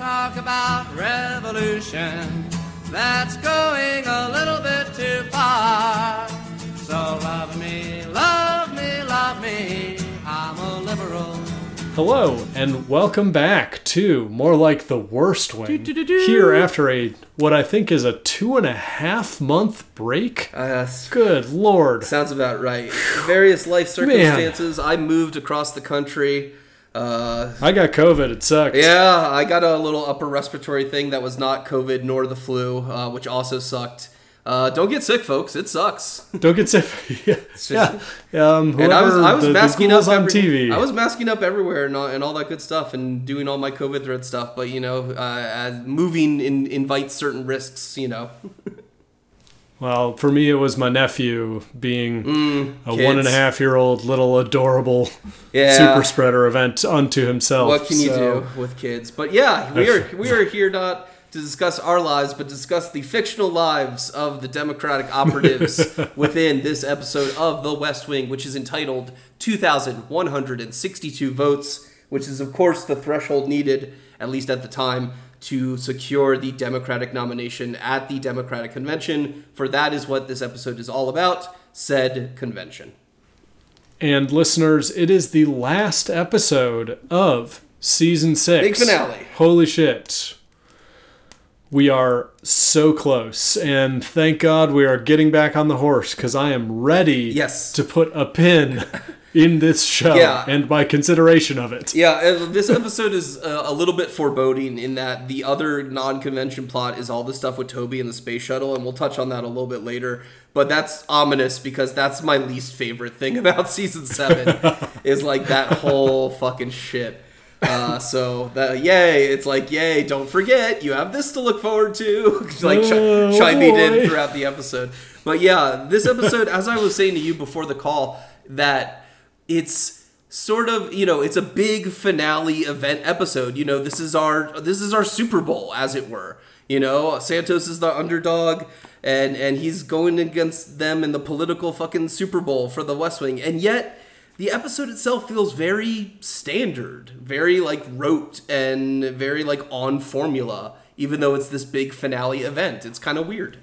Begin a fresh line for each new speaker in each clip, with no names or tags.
talk about revolution. That's going a little bit too far. So love me, love me, love me. I'm a liberal.
Hello, and welcome back to More Like the Worst Wing. Here after a, what I think is a two and a half month break.
Uh,
Good lord.
sounds about right. Various life circumstances. I moved across the country. Uh,
I got COVID, it sucked.
yeah, I got a little upper respiratory thing that was not COVID nor the flu, uh, which also sucked. Uh, don't get sick, folks. It sucks.
Don't get sick. yeah. yeah. Um,
and I was I was
the, the
masking up
ghouls on
every-
TV.
I was masking up everywhere and all, and all that good stuff, and doing all my COVID threat stuff. But you know, uh, moving in, invites certain risks. You know.
Well, for me, it was my nephew being a
Mm, kids.
one and a half year old little adorable
Yeah.
super spreader event unto himself.
What can you do with kids? But yeah, we are we are here not to discuss our lives, but discuss the fictional lives of the Democratic operatives within this episode of The West Wing, which is entitled 2,162 Votes, which is, of course, the threshold needed, at least at the time, to secure the Democratic nomination at the Democratic Convention. For that is what this episode is all about said convention.
And listeners, it is the last episode of season six.
Big finale.
Holy shit. We are so close. And thank God we are getting back on the horse because I am ready
Yes.
to put a pin in this show
Yeah.
and my consideration of it.
Yeah, uh, this episode is uh, a little bit foreboding in that the other non-convention plot is all the stuff with Toby and the space shuttle, and we'll touch on that a little bit later. But that's ominous because that's my least favorite thing about season seven is like that whole fucking shit. Uh, so that yay, it's like yay! Don't forget, you have this to look forward to. like ch-
Oh,
chimed
boy.
in throughout the episode. But yeah, this episode, as I was saying to you before the call, that it's sort of you know it's a big finale event episode. You know, this is our this is our Super Bowl, as it were. You know, Santos is the underdog. And, and he's going against them in the political fucking Super Bowl for the West Wing. And yet, the episode itself feels very standard, very like rote and very like on formula, even though it's this big finale event. It's kind of weird.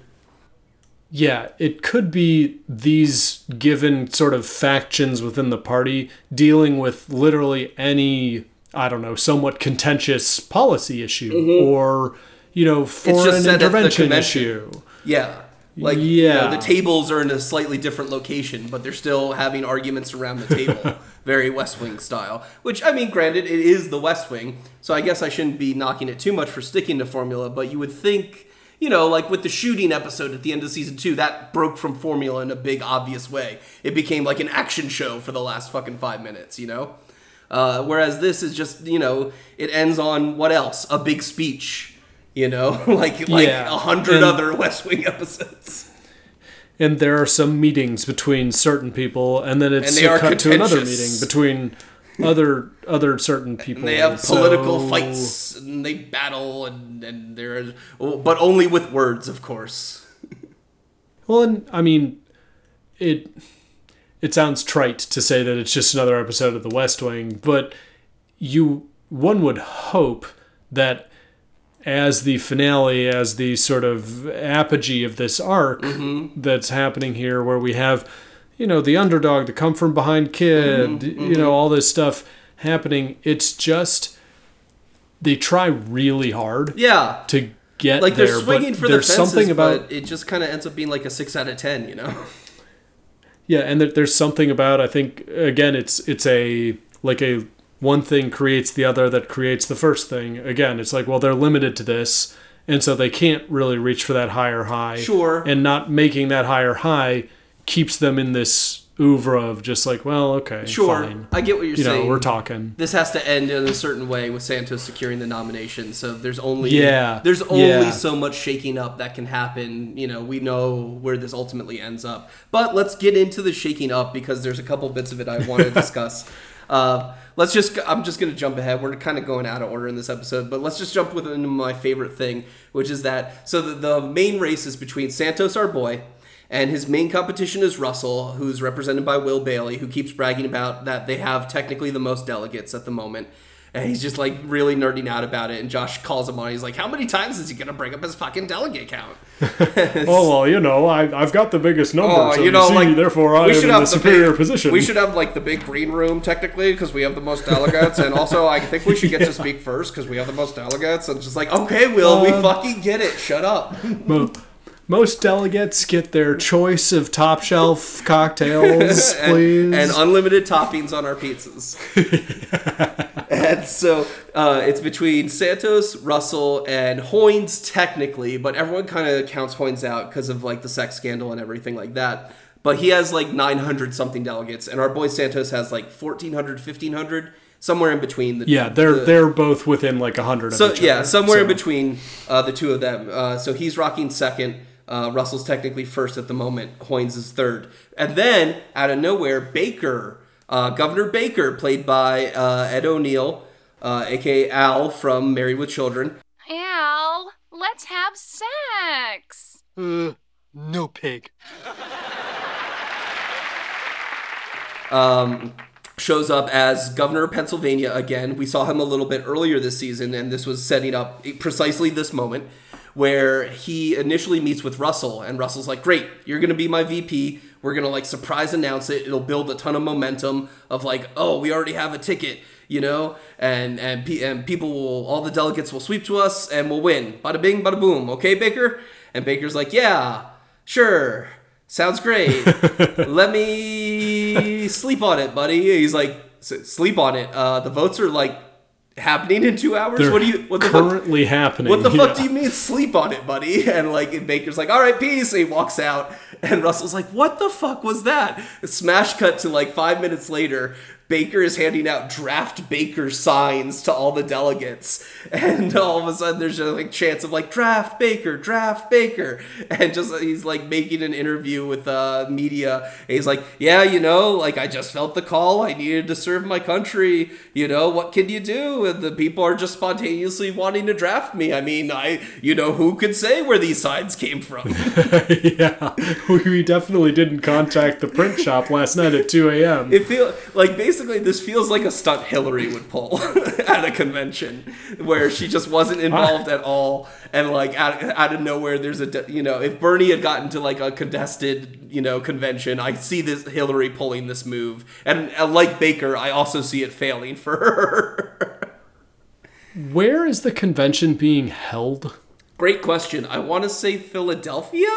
Yeah, it could be these given sort of factions within the party dealing with literally any, I don't know, somewhat contentious policy issue or, you know, foreign
Mm-hmm. said at the
intervention issue.
Yeah. Like, you know,
Yeah.
the tables are in a slightly different location, but they're still having arguments around the table. Very West Wing style. Which, I mean, granted, it is the West Wing, so I guess I shouldn't be knocking it too much for sticking to formula, but you would think, you know, like with the shooting episode at the end of season two, that broke from formula in a big, obvious way. It became like an action show for the last fucking five minutes, you know? Uh, whereas this is just, you know, it ends on what else? A big speech. You know, like like
Yeah,
a hundred other West Wing episodes.
And there are some meetings between certain people, and then it's
And
a cut to another meeting between other other certain people.
And they have
So-
political fights and they battle and and there, oh, but only with words, of course.
Well, and I mean, it it sounds trite to say that it's just another episode of The West Wing, but you one would hope that as the finale, as the sort of apogee of this arc mm-hmm. that's happening here, where we have, you know, the underdog, the come from behind kid, mm-hmm, you know, mm-hmm. all this stuff happening. It's just they try really hard
Yeah,
to get
like
there,
they're swinging
but
for the
there's
fences,
something about
but it just kind of ends up being like a six out of ten. You know?
Yeah, and there, there's something about I think again it's it's a like a one thing creates the other that creates the first thing. Again, it's like well they're limited to this, and so they can't really reach for that higher high.
Sure.
And not making that higher high keeps them in this oeuvre of just like well okay
Sure,
fine.
I get what you're
you know
saying.
we're talking.
this has to end in a certain way with Santos securing the nomination. So there's only
Yeah,
there's only
yeah.
so much shaking up that can happen. You know, we know where this ultimately ends up. But let's get into the shaking up because there's a couple bits of it I want to discuss. Uh, let's just I'm just gonna jump ahead. We're kind of going out of order in this episode, but let's just jump with into my favorite thing, which is that so the, the main race is between Santos, our boy, and his main competition is Russell, who's represented by Will Bailey, who keeps bragging about that they have technically the most delegates at the moment. And he's just like really nerding out about it. And Josh calls him on. He's like, "How many times is he gonna bring up his fucking delegate count?"
Oh well, you know, I, I've got the biggest number,
Oh,
so
you
you,
know,
see,
like
therefore I am in the superior
big,
position.
We should have like the big green room technically because we have the most delegates, and also I think we should get to speak first because we have the most delegates. And it's just like, okay, Will, we
Um,
fucking get it. Shut up.
Most delegates get their choice of top shelf cocktails,
and,
please.
and unlimited toppings on our pizzas. and so uh, it's between Santos, Russell, and Hoynes technically, but everyone kind of counts Hoynes out because of like the sex scandal and everything like that. But he has like 900 something delegates, and our boy Santos has like 1400, 1500, somewhere in between. The,
yeah, they're
the-
they're both within like a hundred.
so
of each
yeah, somewhere in between uh, the two of them. Uh, so he's rocking second. Uh, Russell's technically first at the moment. Hoynes is third, and then out of nowhere, Baker, uh, Governor Baker, played by uh, Ed O'Neill, uh, aka Al from Married with Children.
Al, let's have sex.
Uh, no pig.
um, shows up as governor of Pennsylvania again. We saw him a little bit earlier this season, and this was setting up precisely this moment where he initially meets with Russell, and Russell's like, "Great, you're gonna be my VP. We're gonna like surprise announce it. It'll build a ton of momentum of like, oh, we already have a ticket." You know, and and, pe- and people will, all the delegates will sweep to us, and we'll win. Bada bing, bada boom. Okay, Baker. And Baker's like, yeah, sure, sounds great. Let me sleep on it, buddy. He's like, "S- sleep on it. Uh, the votes are like happening in two hours.
They're
what do you? What the fuck?
currently happening?
What the fuck do you mean sleep on it, buddy? And like and Baker's like, all right, peace. And he walks out, and Russell's like, what the fuck was that? Smash cut to like five minutes later. Baker is handing out draft Baker signs to all the delegates, and all of a sudden there's just like chants of like draft Baker, draft Baker, and just he's like making an interview with uh, media. And he's like, yeah, you know, like I just felt the call. I needed to serve my country. You know, what can you do? And the people are just spontaneously wanting to draft me. I mean, I, you know, who could say where these signs came from?
yeah, we definitely didn't contact the print shop last night at 2 a.m.
It feel like basically this feels like a stunt Hillary would pull at a convention where she just wasn't involved at all, and like out, out of nowhere there's a de- you know if Bernie had gotten to like a contested you know convention, I see this Hillary pulling this move, and uh, like Baker, I also see it failing for her.
Where is the convention being held?
Great question. I want to say Philadelphia.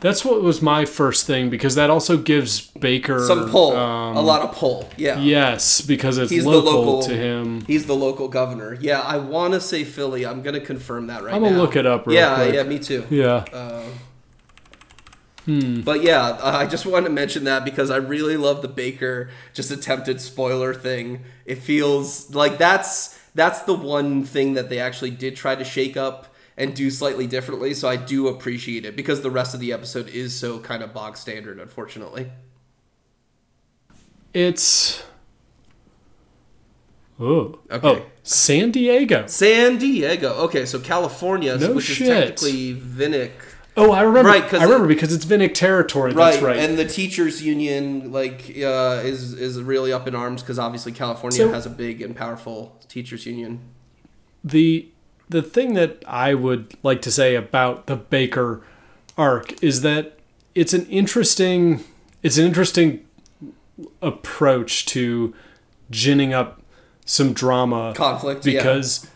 That's what was my first thing because that also gives Baker
Some pull,
um,
a lot of pull. Yeah.
Yes, because it's
He's the
local,
local
to him.
He's the local governor. Yeah, I want to say Philly. I'm gonna confirm that right now.
I'm gonna look it up real
yeah,
quick.
yeah, me too.
Yeah, Hmm.
But yeah, uh, I just wanted to mention that because I really love the Baker just attempted spoiler thing. It feels like that's that's the one thing that they actually did try to shake up and do slightly differently. So I do appreciate it because the rest of the episode is so kind of bog standard, unfortunately.
it's. Oh,
Okay.
oh, San Diego.
San Diego. Okay, so California,
No
which
shit.
is technically Vinnick.
Oh, I remember.
Right,
I remember
it-
because it's Vinnick territory.
Right,
That's right.
and the teachers union like uh, is is really up in arms because obviously California
So-
has a big and powerful teachers union.
the the thing that I would like to say about the Baker arc is that it's an interesting it's an interesting approach to ginning up some drama
Conflict, yeah.
because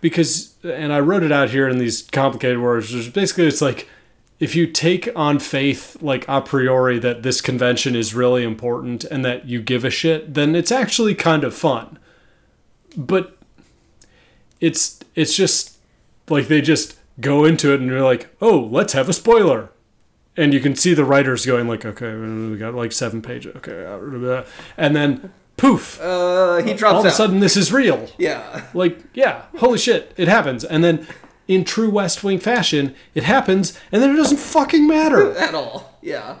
because and I wrote it out here in these complicated words basically it's like if you take on faith like a priori that this convention is really important and that you give a shit then it's actually kind of fun but it's it's just like they just go into it and you're like oh let's have a spoiler. And you can see the writers going like okay we got like seven pages okay and then poof
Uh, he drops
all of
out.
a sudden this is real.
Yeah,
like yeah holy shit it happens. And then in true west wing fashion it happens and then it doesn't fucking matter.
At all. Yeah,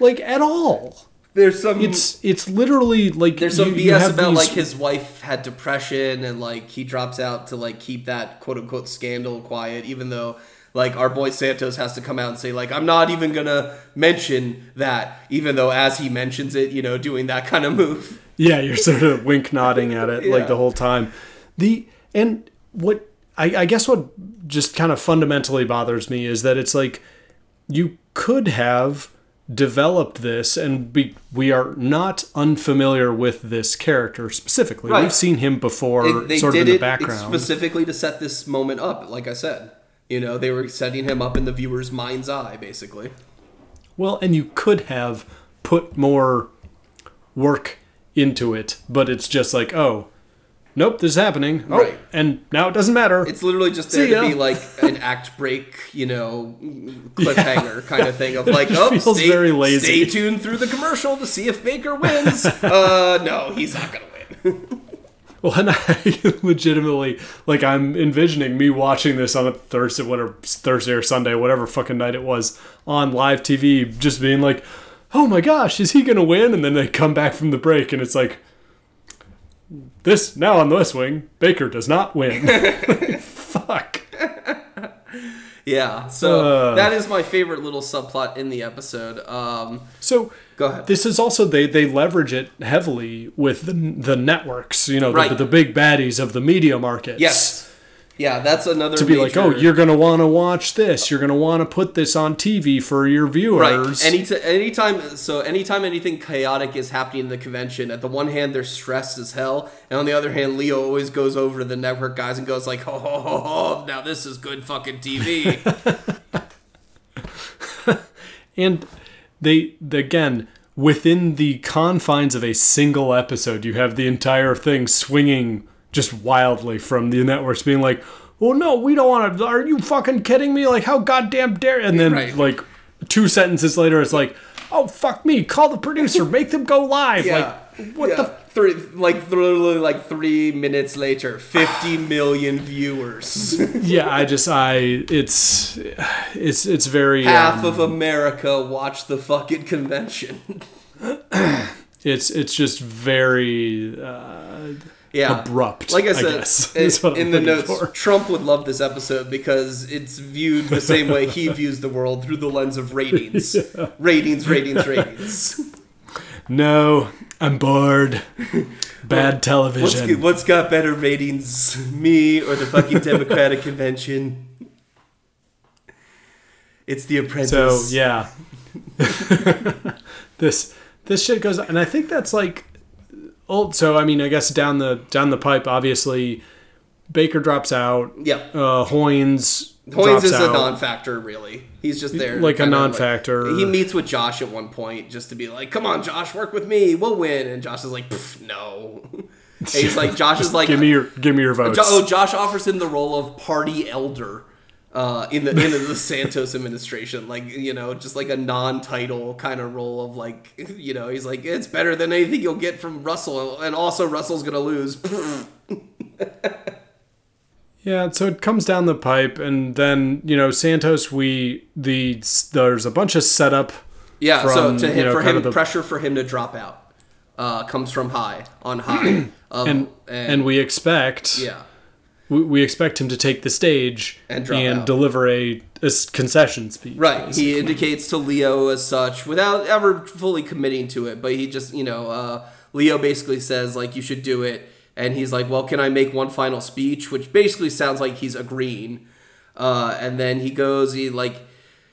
like at all
there's some
it's it's literally like
there's some
you- you
BS
have
about
these-
like his wife had depression and like he drops out to like keep that quote unquote scandal quiet, even though like our boy Santos has to come out and say like I'm not even gonna mention that, even though as he mentions it, you know, doing that kind of move.
Yeah, you're sort of wink nodding at it like the whole time. The and what I, I guess what just kind of fundamentally bothers me is that it's like you could have developed this and we we are not unfamiliar with this character specifically.
Right.
We've seen him before
They, they
sort of in the
it
background.
specifically to set this moment up. Like I said, you know, they were setting him up in the viewer's mind's eye, basically.
Well, and you could have put more work into it, but it's just like, oh, nope, this is happening. Oh,
Right.
and now it doesn't matter.
It's literally just there
See
to
ya.
be like an act break, you know, cliffhanger kind of thing of like, oh,
feels
stay,
very lazy.
stay tuned through the commercial to see if Baker wins. uh, no, he's not gonna win.
Well, and I legitimately like I'm envisioning me watching this on a Thursday, whatever Thursday or Sunday, whatever fucking night it was, on live TV, just being like, "Oh my gosh, is he gonna win?" And then they come back from the break, and it's like, "This now on the West Wing, Baker does not win." Fuck.
yeah, so
Uh.
that is my favorite little subplot in the episode. Um,
So
go ahead.
this is also they they leverage it heavily with the the networks, you know,
Right.
the, the big baddies of the media markets.
yes, yeah, that's another
to be like, oh, you're gonna want to watch this. You're gonna want to put this on TV for your viewers.
Right. Any t- anytime, so anytime anything chaotic is happening in the convention, at the one hand they're stressed as hell, and on the other hand, Leo always goes over to the network guys and goes like, oh, ho ho ho! Now this is good fucking TV."
and they again within the confines of a single episode, you have the entire thing swinging just wildly from the networks being like, "Well, no, we don't want to. Are you fucking kidding me? Like, how goddamn dare?" And then
Right.
like two sentences later, it's like, "Oh fuck me! Call the producer. Make them go live."
yeah.
Like, what
yeah.
the
Three, like literally like three minutes later, fifty million viewers,
yeah i just i it's it's it's very
half
um,
of America watch the fucking convention.
it's it's just very uh,
yeah.
abrupt
Like I
I
said,
guess,
in,
I'm
the notes,
for.
Trump would love this episode because it's viewed the same way he views the world through the lens of ratings. Ratings, ratings, ratings.
no i'm bored bad
What's,
television
what's got better ratings, me or the fucking Democratic convention? It's the Apprentice.
so yeah this this shit goes and i think that's like so i mean i guess down the down the pipe obviously baker drops out
Yeah.
uh hoynes
Hoynes is a non-factor, really. He's just there,
Like a non-factor.
he meets with Josh at one point just to be like, "Come on, Josh, work with me. We'll win." And Josh is like, "No." And he's like, "Josh is like,
give me your give me your votes
Jo- oh, Josh offers him the role of party elder uh, in the in the Santos administration, like you know, just like a non-title kind of role of like you know, he's like it's better than anything you'll get from Russell, and also Russell's gonna lose.
Yeah, so it comes down the pipe, and then you know Santos. We the there's a bunch of setup.
yeah,
From,
so to
you
him
know,
for him
the-
pressure for him to drop out uh, comes from high on high, um,
and and we expect
yeah
we, we expect him to take the stage
And out.
deliver a, a concession speech.
Right. He indicates to Leo as such without ever fully committing to it, but he just, you know, uh, Leo basically says, like, you should do it. And he's like, well, can I make one final speech? Which basically sounds like he's agreeing. Uh, and then he goes, he, like,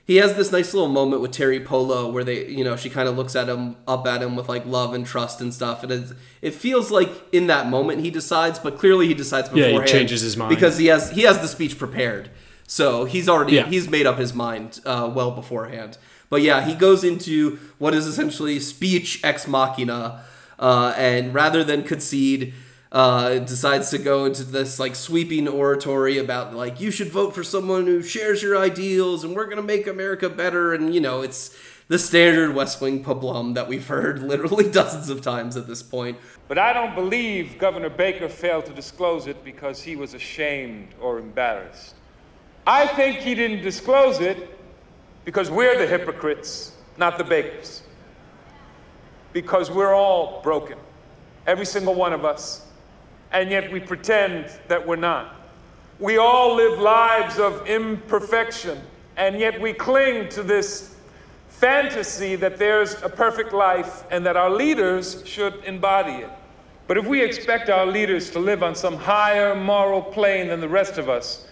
he has this nice little moment with Teri Polo where they, you know, she kind of looks at him, up at him with, like, love and trust and stuff. And it's, it feels like in that moment he decides, but clearly he decides beforehand.
Yeah, he changes his mind.
Because he has, he has the speech prepared. So he's already
Yeah.
he's made up his mind uh, well beforehand. But yeah, he goes into what is essentially speech ex machina, uh, and rather than concede, uh, decides to go into this like sweeping oratory about like you should vote for someone who shares your ideals, and we're gonna make America better. And you know, it's the standard West Wing pablum that we've heard literally dozens of times at this point.
But I don't believe Governor Baker failed to disclose it because he was ashamed or embarrassed. I think he didn't disclose it because we're the hypocrites, not the Bakers. Because we're all broken, every single one of us, and yet we pretend that we're not. We all live lives of imperfection, and yet we cling to this fantasy that there's a perfect life and that our leaders should embody it. But if we expect our leaders to live on some higher moral plane than the rest of us,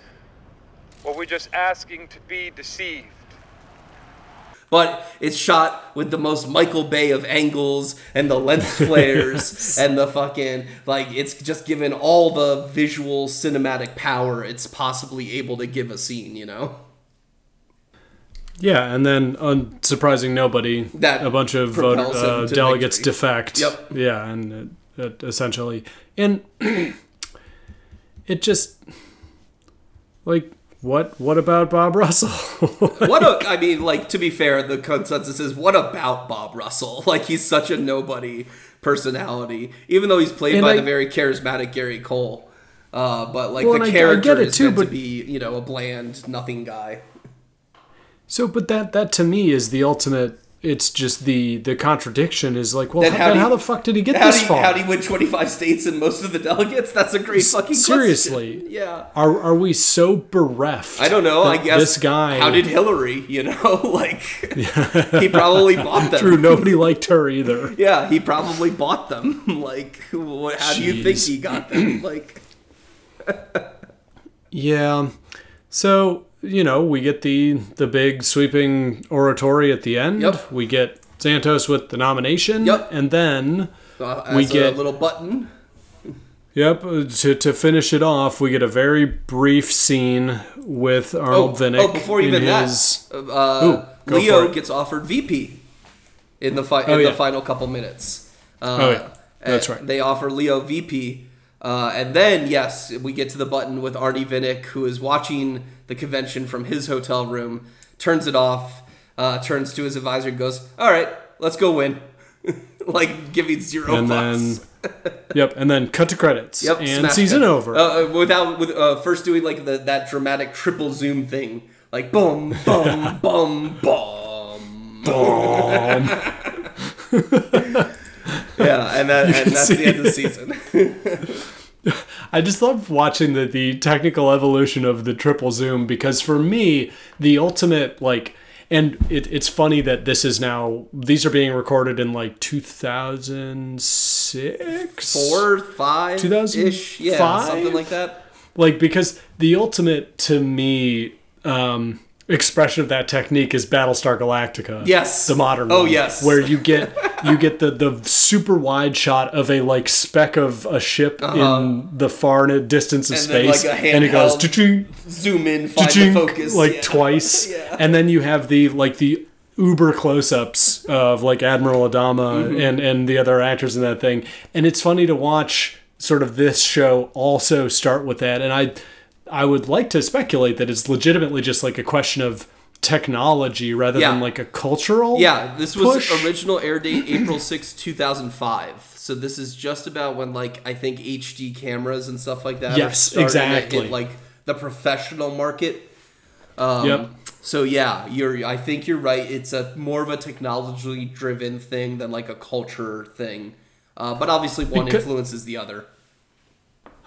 well, we're just asking to be deceived.
But it's shot with the most Michael Bay of angles and the lens flares and the fucking like it's just given all the visual cinematic power it's possibly able to give a scene, you know?
Yeah, and then unsurprising nobody,
That
a bunch of vote, uh, delegates
victory.
defect.
Yep.
Yeah, and uh, uh, essentially, and it just like what? What about Bob Russell?
What a I mean, like to be fair, the consensus is what about Bob Russell? Like he's such a nobody personality, even though he's played by
I-
the very charismatic Gary Cole. Uh, but like
Well,
the
I- I
character
get it
is
too,
meant to be, you know, a bland, nothing guy.
so, but that that to me is the ultimate. It's just the the contradiction is like, well,
Then
how, then how
you-
the fuck did he get this
you,
far?
how did he win twenty five states and most of the delegates? That's a great fucking question.
seriously.
Yeah.
Are are we so bereft?
I don't know. I guess
this guy.
How did Hillary? You know, like he probably bought them.
True. Nobody liked her either.
Yeah, he probably bought them. like, what, how do you think he got them? Like,
Yeah. So, you know, we get the the big sweeping oratory at the end.
Yep.
We get Santos with the nomination.
Yep.
And then
uh,
We
as a
get-
little button.
Yep, uh, to, to finish it off, we get a very brief scene with
Oh,
Arnold Vinnick.
oh, before even
his,
that, uh,
Ooh,
Leo gets offered VP in the fi-
Oh,
in
yeah.
the final couple minutes. Uh,
Oh, yeah. That's right.
They offer Leo VP, uh, and then yes, we get to the button with Arnie Vinnick, who is watching the convention from his hotel room, turns it off, uh, turns to his advisor, and goes, "All right, let's go win." like giving zero
And
fucks.
then, yep, and then cut to credits.
Yep,
and season
cut.
over.
Uh, uh, without with uh, first doing like the that dramatic triple zoom thing, like boom, boom, boom, boom. yeah, and that and that's the end of the season.
I just love watching the, the technical evolution of the triple zoom because for me, the ultimate, like, and it, it's funny that this is now, these are being recorded in like 2006?
Four, five,
2005?
ish, yeah, something like that.
like because the ultimate to me um expression of that technique is Battlestar Galactica.
Yes.
the modern.
Oh,
one,
yes.
where you get you get the the super wide shot of a like speck of a ship in the far distance of
Uh-huh. And then,
space,
like, a
and it goes
Zoom in, find the focus,
like
yeah.
twice,
Yeah.
and then you have the like the uber close-ups of like Admiral Adama
Mm-hmm.
and and the other actors in that thing, and it's funny to watch sort of this show also start with that, and I I would like to speculate that it's legitimately just like a question of technology rather
Yeah.
than like a cultural
Yeah, this was original air date April 6, 2005. So this is just about when like I think HD cameras and stuff like that
Yes, exactly.
hit like the professional market. Um,
Yep.
So yeah, you're I think you're right. It's a more of a technology driven thing than like a culture thing. Uh, but obviously one
Because-
influences the other.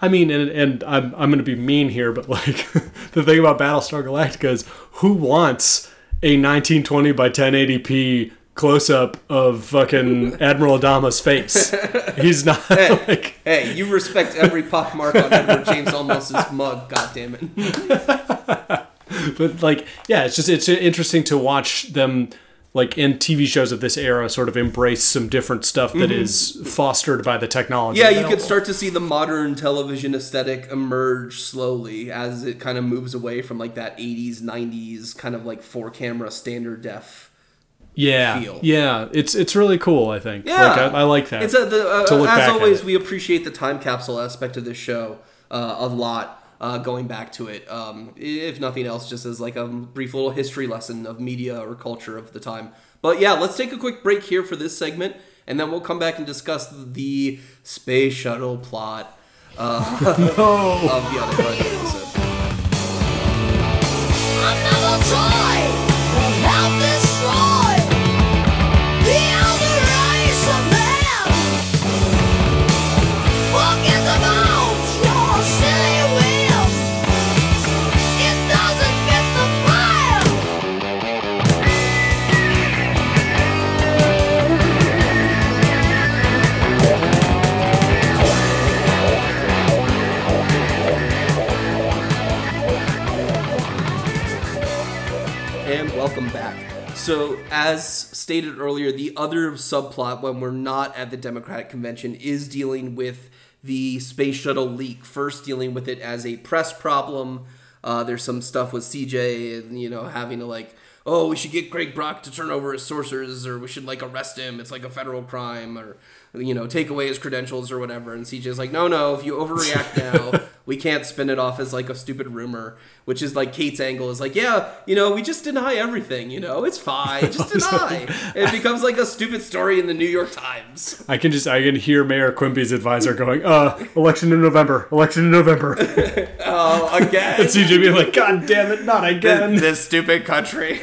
I mean, and, and I'm, I'm going to be mean here, but like the thing about Battlestar Galactica is who wants a 1920 by 1080p close up of fucking Admiral Adama's face? He's not like.
Hey, you respect every pockmark on Edward James Olmos's mug, goddammit.
But like, yeah, it's just it's interesting to watch them like in TV shows of this era sort of embrace some different stuff that is fostered by the technology.
Mm-hmm. Yeah, you could start to see the modern television aesthetic emerge slowly as it kind of moves away from like that 80s, 90s kind of like four camera standard def.
yeah,
feel.
yeah. It's it's really cool. I think.
Yeah,
like, I, I like that.
It's a, the, uh,
to look
as always, we appreciate the time capsule aspect of this show uh, a lot. Uh, going back to it, um, if nothing else, just as like a brief little history lesson of media or culture of the time. But yeah, let's take a quick break here for this segment, and then we'll come back and discuss the space shuttle plot uh, of the other part of the episode.
Another toy will help
So, as stated earlier, the other subplot when we're not at the Democratic convention is dealing with the space shuttle leak. First, dealing with it as a press problem. Uh, there's some stuff with CJ, and you know, having to like, oh, we should get Greg Brock to turn over his sources, or we should like arrest him. It's like a federal crime, or you know, take away his credentials or whatever. And CJ's like, no, no, if you overreact now, we can't spin it off as like a stupid rumor, which is like Kate's angle is like, yeah, you know, we just deny everything, you know, it's fine, just deny. it becomes like a stupid story in the New York Times.
I can just I can hear Mayor Quimby's advisor going, "Uh, election in November, election in November."
Oh, again.
and CJ being like, "God damn it, not again."
this, this stupid country.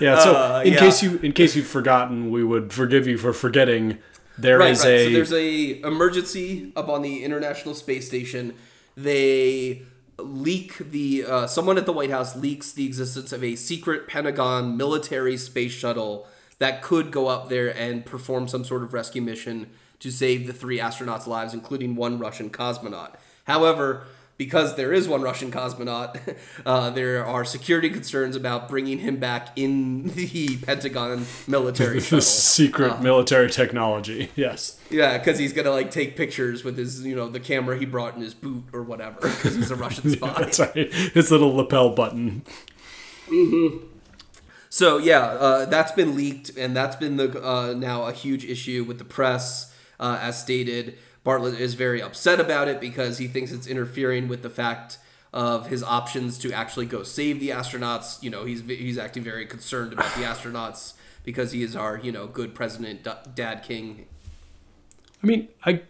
Yeah. So
Uh,
in
yeah.
case you in case you've forgotten, we would forgive you for forgetting. There
right,
is
right.
a
So there's a emergency up on the International Space Station. They leak the uh, someone at the White House leaks the existence of a secret Pentagon military space shuttle that could go up there and perform some sort of rescue mission to save the three astronauts' lives, including one Russian cosmonaut. However, because there is one Russian cosmonaut, uh, there are security concerns about bringing him back in the Pentagon military shuttle.
secret
Uh.
military technology. Yes.
Yeah, because he's gonna like take pictures with his, you know, the camera he brought in his boot or whatever, because he's a Russian spy.
That's right. His little lapel button. Hmm.
So yeah, uh, that's been leaked, and that's been the uh, now a huge issue with the press, uh, as stated. Bartlett is very upset about it because he thinks it's interfering with the fact of his options to actually go save the astronauts. You know, he's he's acting very concerned about the astronauts because he is our you know good president, Dad King.
I mean, I,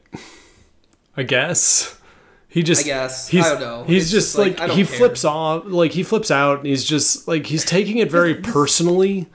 I guess he just.
I guess.
he's,
I don't know.
He's just,
just like,
like, he
care.
flips off, like he flips out, and he's just like he's taking it very personally.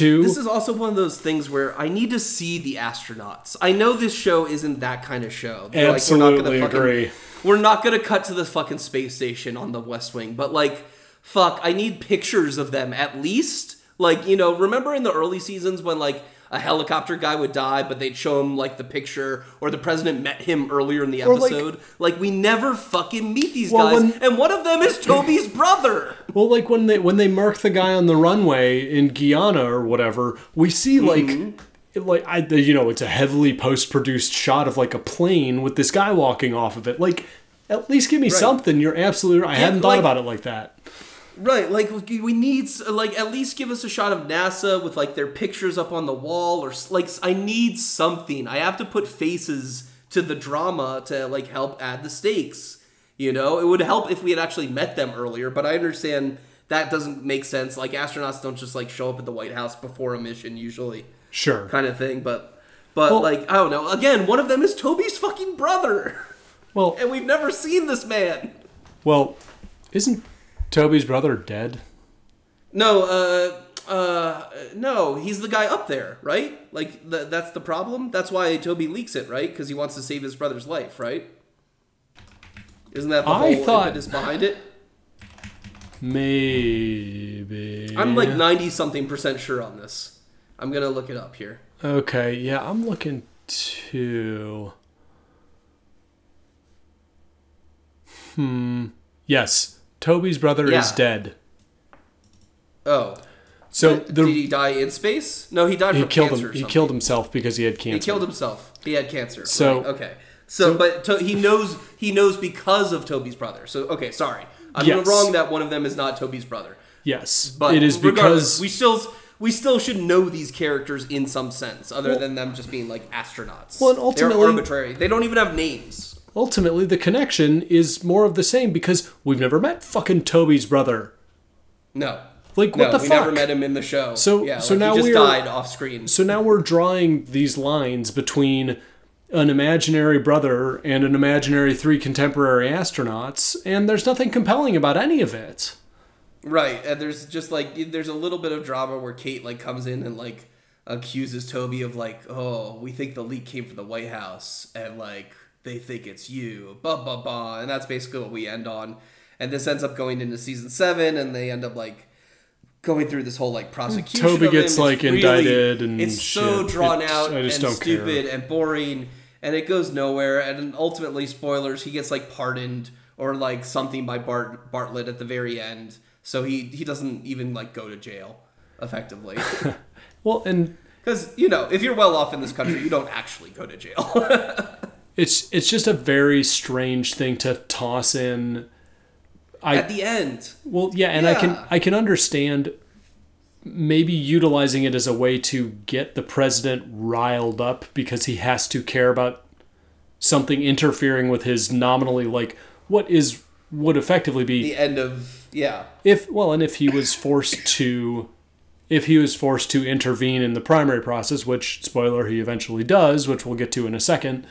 Too.
This is also one of those things where I need to see the astronauts. I know this show isn't that kind of show. They're
Absolutely agree.
We're not gonna cut to the fucking space station on the West Wing, but like, fuck, I need pictures of them at least. Like, you know, remember in the early seasons when like a helicopter guy would die, but they'd show him like the picture, or the president met him earlier in the
Or, like-
episode. Like, we never fucking meet these
Well,
guys,
when-
and one of them is Toby's brother.
Well, like when they when they mark the guy on the runway in Guyana or whatever, we see like
Mm-hmm.
it- like I you know it's a heavily post produced shot of like a plane with this guy walking off of it. Like at least give me something. You're absolutely right. I hadn't thought
like-
about it like that.
Right, like we need like at least give us a shot of NASA with like their pictures up on the wall or like I need something. I have to put faces to the drama to like help add the stakes. You know, it would help if we had actually met them earlier, but I understand that doesn't make sense. Like astronauts don't just like show up at the White House before a mission usually,
Sure.
kind of thing. But but
Well-
like I don't know. Again, one of them is Toby's fucking brother,
Well,
and we've never seen this man.
well, isn't Toby's brother dead?
No, uh, uh, no, he's the guy up there, right? Like th- that's the problem. That's why Toby leaks it, right? Because he wants to save his brother's life, right? Isn't that the
I
whole
thought-
impetus behind it?
Maybe.
I'm like ninety something percent sure on this. I'm gonna look it up here.
Okay, yeah, I'm looking too. Hmm. Yes, Toby's brother is dead.
Oh,
So
did
the
he die in space? No, he died
he killed him. He killed himself because he had cancer.
He killed himself. He had cancer.
So-
right, okay. So, but to, he knows he knows because of Toby's brother. So okay, sorry, I'm
Yes.
wrong that one of them is not Toby's brother.
Yes,
But
it is because
we still we still should know these characters in some sense, other than them just being like astronauts.
Well, and
They're
ultimately-
arbitrary. They don't even have names.
Ultimately the connection is more of the same because we've never met fucking Toby's brother.
No,
Like
no,
what the
we
fuck?
never met him in the show.
So-
yeah,
so
like,
now
he just
we're-
died off screen.
So now we're drawing these lines between an imaginary brother and an imaginary three contemporary astronauts, and there's nothing compelling about any of it.
Right, and there's just like there's a little bit of drama where Kate like comes in and like accuses Toby of like, oh, we think the leak came from the White House, and like they think it's you, blah blah blah, and that's basically what we end on. And this ends up going into season seven, and they end up like going through this whole like prosecution.
Toby gets, like, indicted and
it's so drawn
It's-
out and
don't care.
stupid and boring, and it goes nowhere. And ultimately, spoilers, he gets like pardoned or like something by Bart Bartlett at the very end. so he he doesn't even like go to jail effectively.
Well, and
Because you know, if you're well off in this country, you don't actually go to jail.
it's it's just a very strange thing to toss in. I
At the end,
Well, yeah, and I can I can understand maybe utilizing it as a way to get the president riled up because he has to care about something interfering with his nominally like what is would effectively be
the end of yeah,
if well and if he was forced to if he was forced to intervene in the primary process which spoiler he eventually does which we'll get to in a second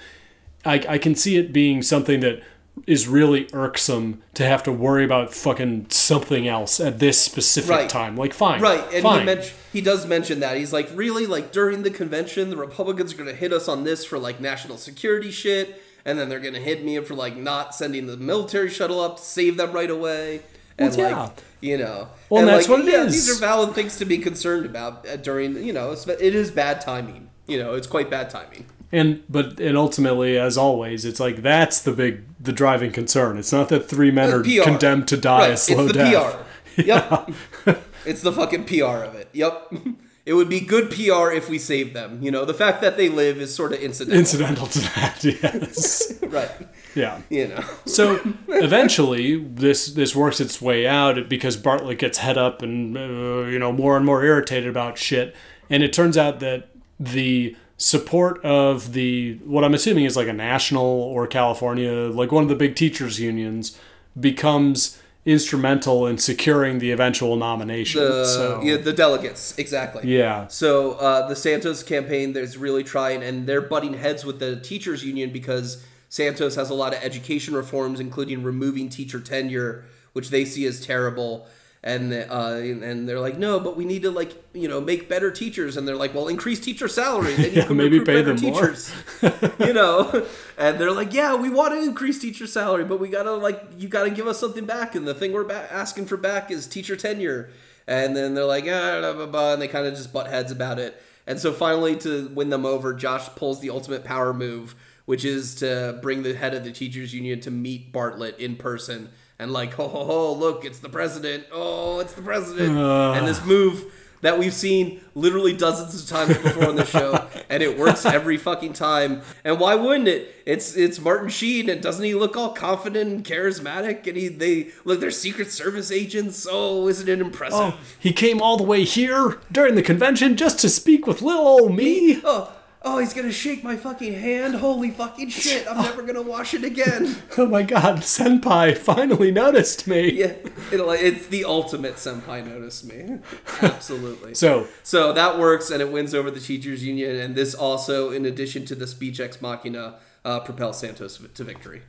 i, I can see it being something that is really irksome to have to worry about fucking something else at this specific
Right.
time like fine
right. And
fine
he men- he does mention that he's like, really, like during the convention, the Republicans are gonna hit us on this for like national security shit, and then they're gonna hit me for like not sending the military shuttle up to save them right away. And
Well, yeah.
like, you know,
Well,
and
that's
like,
what it
yeah,
is.
These are valid things to be concerned about uh, during, you know, it is bad timing. You know, it's quite bad timing.
And but and ultimately as always it's like that's the big the driving concern it's not that three men are
PR.
condemned to die
Right,
a slow
it's the
death
PR. Yep. it's the fucking PR of it. Yep. It would be good PR if we saved them. You know, the fact that they live is sort of incidental.
incidental to that yes
right.
yeah
You know.
So eventually, this this works its way out because Bartlett gets head up and uh, you know more and more irritated about shit, and it turns out that the support of the what I'm assuming is like a national or California like one of the big teachers unions becomes instrumental in securing the eventual nomination.
The,
so
yeah, the delegates, exactly.
yeah,
So uh, the Santos campaign is really trying, and they're butting heads with the teachers union because Santos has a lot of education reforms, including removing teacher tenure, which they see as terrible. And uh, and they're like, no, but we need to like you know make better teachers. And they're like, well, increase teacher salary. Then you
Yeah,
can
maybe pay them more.
teachers. you know, and they're like, yeah, we want to increase teacher salary, but we gotta like you gotta give us something back. And the thing we're ba- asking for back is teacher tenure. And then they're like, ah, blah, blah, blah, and they kind of just butt heads about it. And so finally, to win them over, Josh pulls the ultimate power move, which is to bring the head of the teachers union to meet Bartlett in person. And like, ho ho ho, look, it's the president. Oh, it's the president. and this move that we've seen literally dozens of times before on the show, and it works every fucking time. And why wouldn't it? It's it's Martin Sheen, and doesn't he look all confident and charismatic? And he they look they're Secret Service agents. Oh, isn't it impressive?
oh, he came all the way here during the convention just to speak with little old me.
Oh, oh, he's gonna shake my fucking hand. Holy fucking shit! I'm never gonna wash it again.
Oh my God, Senpai finally noticed me.
Yeah, it'll, it's the ultimate senpai notice me. Absolutely.
So
So that works, and it wins over the teachers' union. And this also, in addition to the speech ex machina, uh, propels Santos to victory.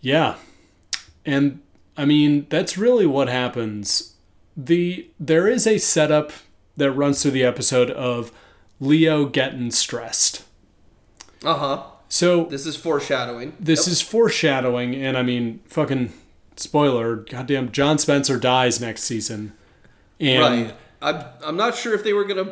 Yeah. And I mean, that's really what happens. The there is a setup that runs through the episode of Leo getting stressed.
Uh huh.
So
This is foreshadowing.
this is foreshadowing and I mean, fucking spoiler, goddamn John Spencer dies next season. And
right. I'm I'm not sure if they were gonna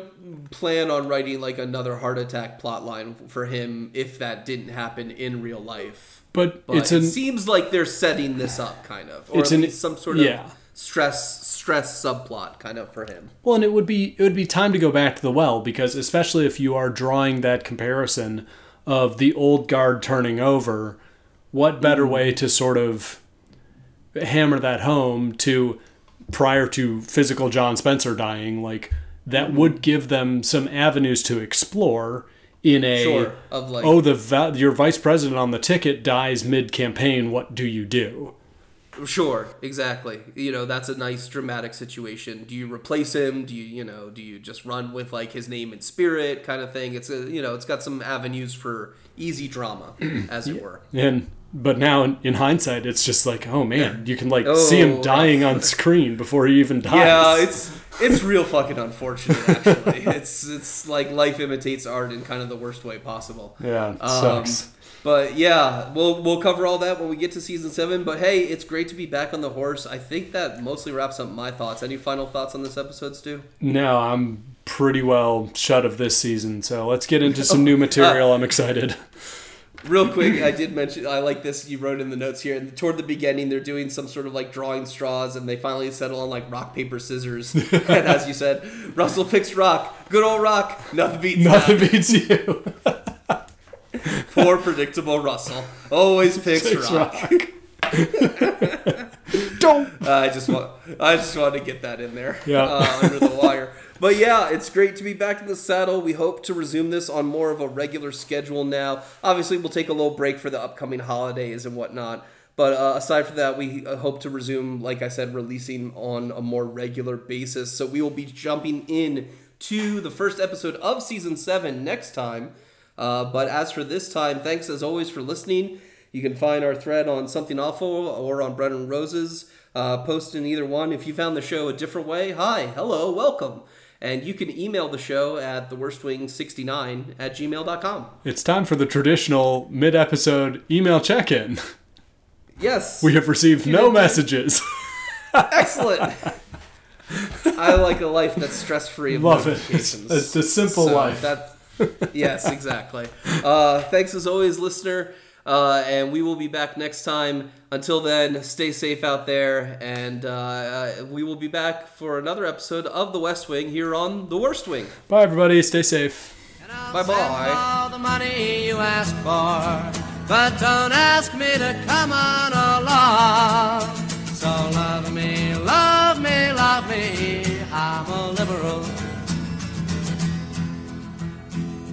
plan on writing like another heart attack plot line for him if that didn't happen in real life.
but,
But it
an
seems like they're setting this up, kind of, or
It's an-
some sort of
yeah.
Stress stress subplot, kind of for him.
Well, and it would be it would be time to go back to the well because especially if you are drawing that comparison of the old guard turning over, what better hmm. way to sort of hammer that home to prior to physical John Spencer dying, like that hmm. would give them some avenues to explore in a
Sure, of like-
oh the va- your vice president on the ticket dies mid campaign, what do you do?
Sure, exactly. You know, that's a nice dramatic situation. Do you replace him? Do you, you know, do you just run with like his name and spirit kind of thing? It's a, you know, it's got some avenues for easy drama, as it were.
And but now in, in hindsight, it's just like, oh man, you can like see him
Oh,
dying on screen before he even dies.
Yeah, it's it's real fucking unfortunate. Actually, it's it's like life imitates art in kind of the worst way possible.
yeah,
Um,
sucks.
But yeah, we'll we'll cover all that when we get to season seven. But hey, it's great to be back on the horse. I think that mostly wraps up my thoughts. Any final thoughts on this episode, Stu?
No, I'm pretty well shut of this season, so let's get into some new material. I'm excited.
Real quick, I did mention I like this. You wrote in the notes here. And toward the beginning, they're doing some sort of like drawing straws, and they finally settle on like rock paper scissors. and as you said, Russell picks rock. Good old rock. Nothing beats
Nothing
that.
beats you.
Poor predictable Russell. Always picks
Picks
rock.
Don't.
I just want I just wanted to get that in there.
Yeah.
Uh, under the wire. But yeah, it's great to be back in the saddle. We hope to resume this on more of a regular schedule now. Obviously, we'll take a little break for the upcoming holidays and whatnot. But uh, aside from that, we uh, hope to resume, like I said, releasing on a more regular basis. So we will be jumping in to the first episode of season seven next time. Uh, but as for this time, thanks as always for listening. You can find our thread on Something Awful or on Bread and Roses. Uh, post in either one. If you found the show a different way, hi, hello, welcome. And you can email the show at theworstwing69 at gmail.com.
It's time for the traditional mid-episode email check-in.
Yes.
We have received no messages.
Excellent. I like a life that's stress free of
Love it. It's, it's a simple
So
life.
That, yes, exactly. Uh, thanks as always, listener. Uh, and we will be back next time. Until then, stay safe out there, and uh, uh, we will be back for another episode of The West Wing here on The Worst Wing.
Bye, everybody. Stay safe.
Bye
bye. All the money you ask for, but don't ask me to come on along. So long.